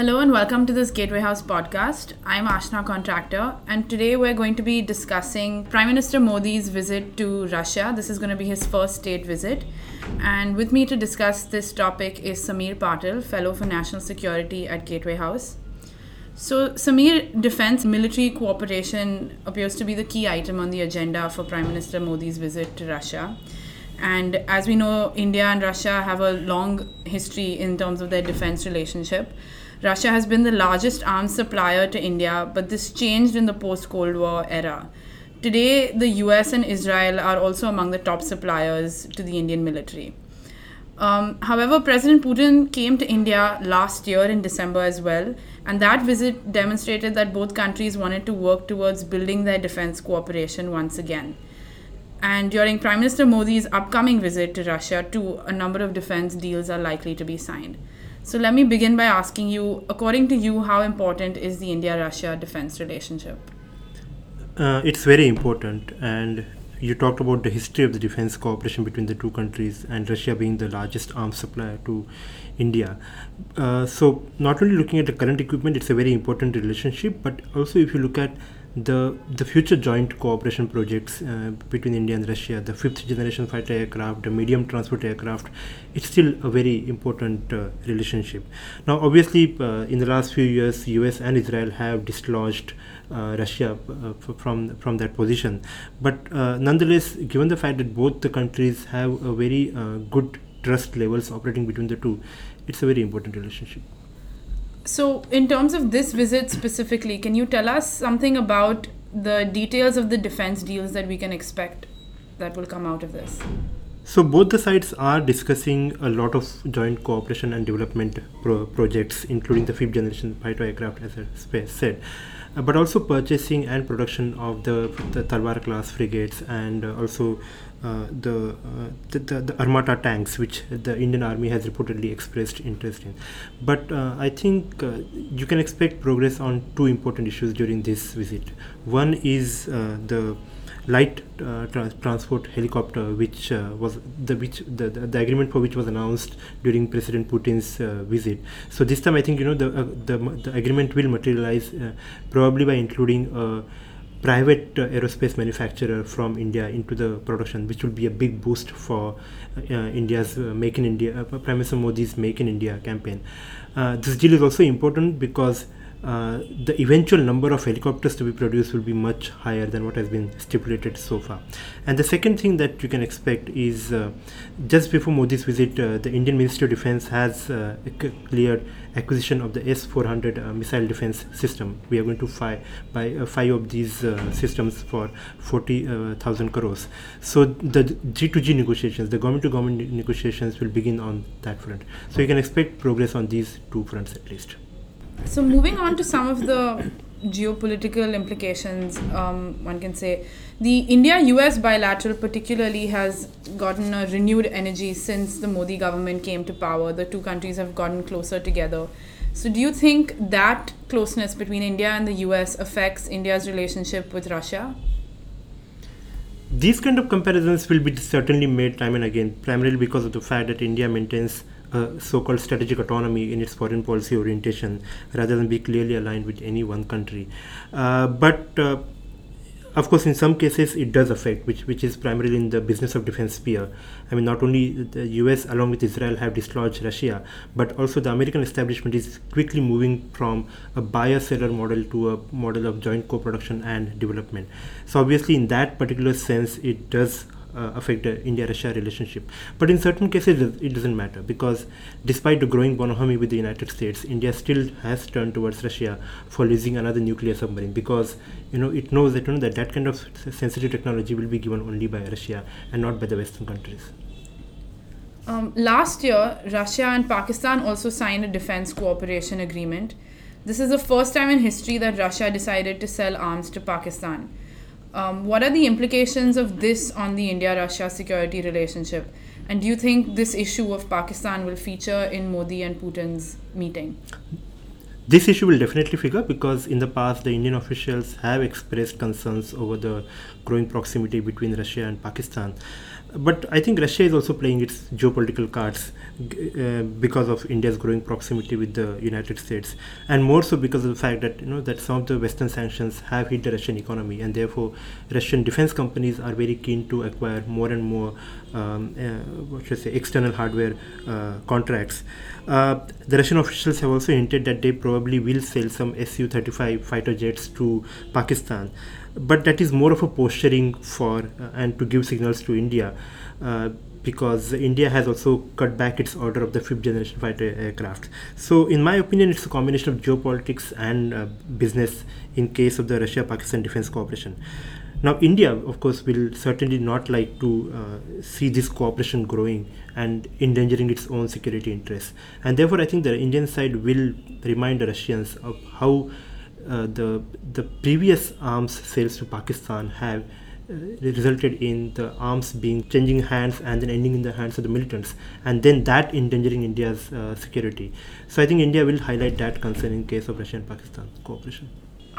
Hello and welcome to this Gateway House podcast. I'm Ashna Contractor, and today we're going to be discussing Prime Minister Modi's visit to Russia. This is going to be his first state visit. And with me to discuss this topic is Sameer Patil, Fellow for National Security at Gateway House. So, Sameer, defense military cooperation appears to be the key item on the agenda for Prime Minister Modi's visit to Russia. And as we know, India and Russia have a long history in terms of their defense relationship. Russia has been the largest arms supplier to India, but this changed in the post Cold War era. Today, the US and Israel are also among the top suppliers to the Indian military. Um, however, President Putin came to India last year in December as well, and that visit demonstrated that both countries wanted to work towards building their defense cooperation once again. And during Prime Minister Modi's upcoming visit to Russia, too, a number of defense deals are likely to be signed. So let me begin by asking you, according to you, how important is the India Russia defense relationship? Uh, it's very important, and you talked about the history of the defense cooperation between the two countries and Russia being the largest arms supplier to India. Uh, so, not only looking at the current equipment, it's a very important relationship, but also if you look at the the future joint cooperation projects uh, between India and Russia, the fifth generation fighter aircraft, the medium transport aircraft, it's still a very important uh, relationship. Now, obviously, uh, in the last few years, U.S. and Israel have dislodged uh, Russia uh, from from that position, but uh, nonetheless, given the fact that both the countries have a very good trust levels operating between the two, it's a very important relationship. So, in terms of this visit specifically, can you tell us something about the details of the defense deals that we can expect that will come out of this? So, both the sides are discussing a lot of joint cooperation and development pro- projects, including the fifth generation fighter aircraft, as I said. Uh, but also purchasing and production of the, the Talwar class frigates and uh, also uh, the, uh, the, the, the Armata tanks, which the Indian Army has reportedly expressed interest in. But uh, I think uh, you can expect progress on two important issues during this visit. One is the light uh, trans- transport helicopter, which uh, was the which the, the, the, agreement for which was announced during President Putin's uh, visit. So this time, I think you know the uh, the, the agreement will materialize uh, probably by including a private uh, aerospace manufacturer from India into the production, which will be a big boost for India's Make in India, Prime Minister Modi's Make in India campaign. this deal is also important because uh, the eventual number of helicopters to be produced will be much higher than what has been stipulated so far. And the second thing that you can expect is uh, just before Modi's visit, uh, the Indian Ministry of Defense has uh, cleared acquisition of the S 400 uh, missile defense system. We are going to buy, buy five of these systems for 40,000 crores. So the G2G negotiations, the government to government negotiations will begin on that front. So you can expect progress on these two fronts at least. So, moving on to some of the geopolitical implications, um, one can say the India US bilateral, particularly, has gotten a renewed energy since the Modi government came to power. The two countries have gotten closer together. So, do you think that closeness between India and the US affects India's relationship with Russia? These kind of comparisons will be certainly made time and again, primarily because of the fact that India maintains a so-called strategic autonomy in its foreign policy orientation rather than be clearly aligned with any one country. Uh, but uh, of course, in some cases, it does affect, which which is primarily in the business of defense sphere. I mean, not only the U.S. along with Israel have dislodged Russia, but also the American establishment is quickly moving from a buyer-seller model to a model of joint co-production and development. So obviously, in that particular sense, it does uh, affect the India-Russia relationship. But in certain cases, it doesn't matter because despite the growing bonhomie with the United States, India still has turned towards Russia for leasing another nuclear submarine because you know it knows that you know that that kind of sensitive technology will be given only by Russia and not by the Western countries. Um, last year, Russia and Pakistan also signed a defense cooperation agreement. This is the first time in history that Russia decided to sell arms to Pakistan. Um, what are the implications of this on the India Russia security relationship? And do you think this issue of Pakistan will feature in Modi and Putin's meeting? This issue will definitely figure because in the past the Indian officials have expressed concerns over the growing proximity between Russia and Pakistan. But I think Russia is also playing its geopolitical cards uh, because of India's growing proximity with the United States, and more so because of the fact that you know that some of the Western sanctions have hit the Russian economy, and therefore Russian defense companies are very keen to acquire more and more um, uh, what should I say external hardware uh, contracts. Uh, the Russian officials have also hinted that they probably will sell some Su-35 fighter jets to Pakistan but that is more of a posturing for uh, and to give signals to India uh, because India has also cut back its order of the fifth generation fighter aircraft. So, in my opinion, it's a combination of geopolitics and uh, business in case of the Russia Pakistan defense cooperation. Now, India, of course, will certainly not like to uh, see this cooperation growing and endangering its own security interests. And therefore, I think the Indian side will remind the Russians of how uh, the the previous arms sales to Pakistan have uh, resulted in the arms being changing hands and then ending in the hands of the militants, and then that endangering India's uh, security. So I think India will highlight that concern in case of Russia and Pakistan cooperation.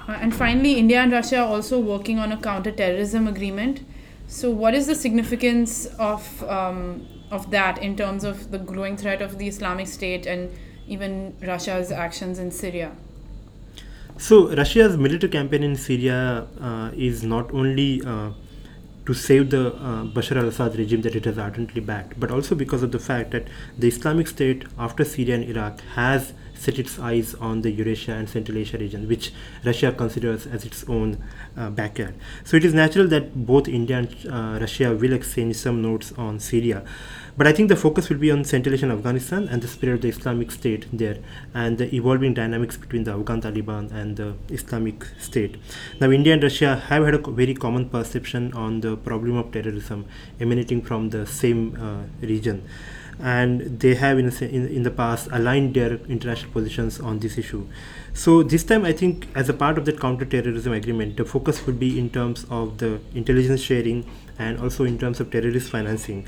Uh, and finally, India and Russia are also working on a counter-terrorism agreement. So, what is the significance of um, of that in terms of the growing threat of the Islamic State and even Russia's actions in Syria? So Russia's military campaign in Syria uh, is not only uh, to save the uh, Bashar al-Assad regime that it has ardently backed, but also because of the fact that the Islamic State, after Syria and Iraq, has set its eyes on the Eurasia and Central Asia region, which Russia considers as its own uh, backyard. So it is natural that both India and uh, Russia will exchange some notes on Syria. But I think the focus will be on Central Asia and Afghanistan and the spirit of the Islamic State there and the evolving dynamics between the Afghan Taliban and the Islamic State. Now, India and Russia have had a very common perception on the problem of terrorism emanating from the same uh, region and they have in, in, in the past aligned their international positions on this issue. So this time, I think, as a part of that counter-terrorism agreement, the focus would be in terms of the intelligence sharing and also in terms of terrorist financing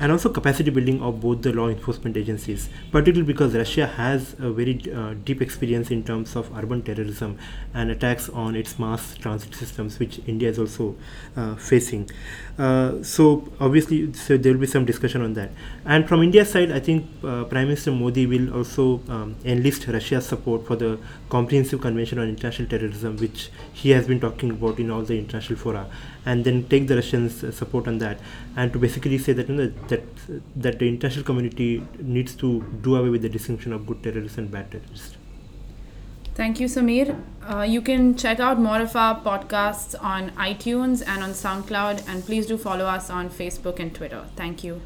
and also capacity building of both the law enforcement agencies, particularly because Russia has a very uh, deep experience in terms of urban terrorism and attacks on its mass transit systems, which India is also uh, facing. Uh, so obviously, so there will be some discussion on that. And from India's side, I think uh, Prime Minister Modi will also um, enlist Russia's support for the Comprehensive Convention on International Terrorism, which he has been talking about in all the international fora, and then take the Russians' support on that, and to basically say that you know, that that the international community needs to do away with the distinction of good terrorists and bad terrorists. Thank you, Sameer. Uh, you can check out more of our podcasts on iTunes and on SoundCloud, and please do follow us on Facebook and Twitter. Thank you.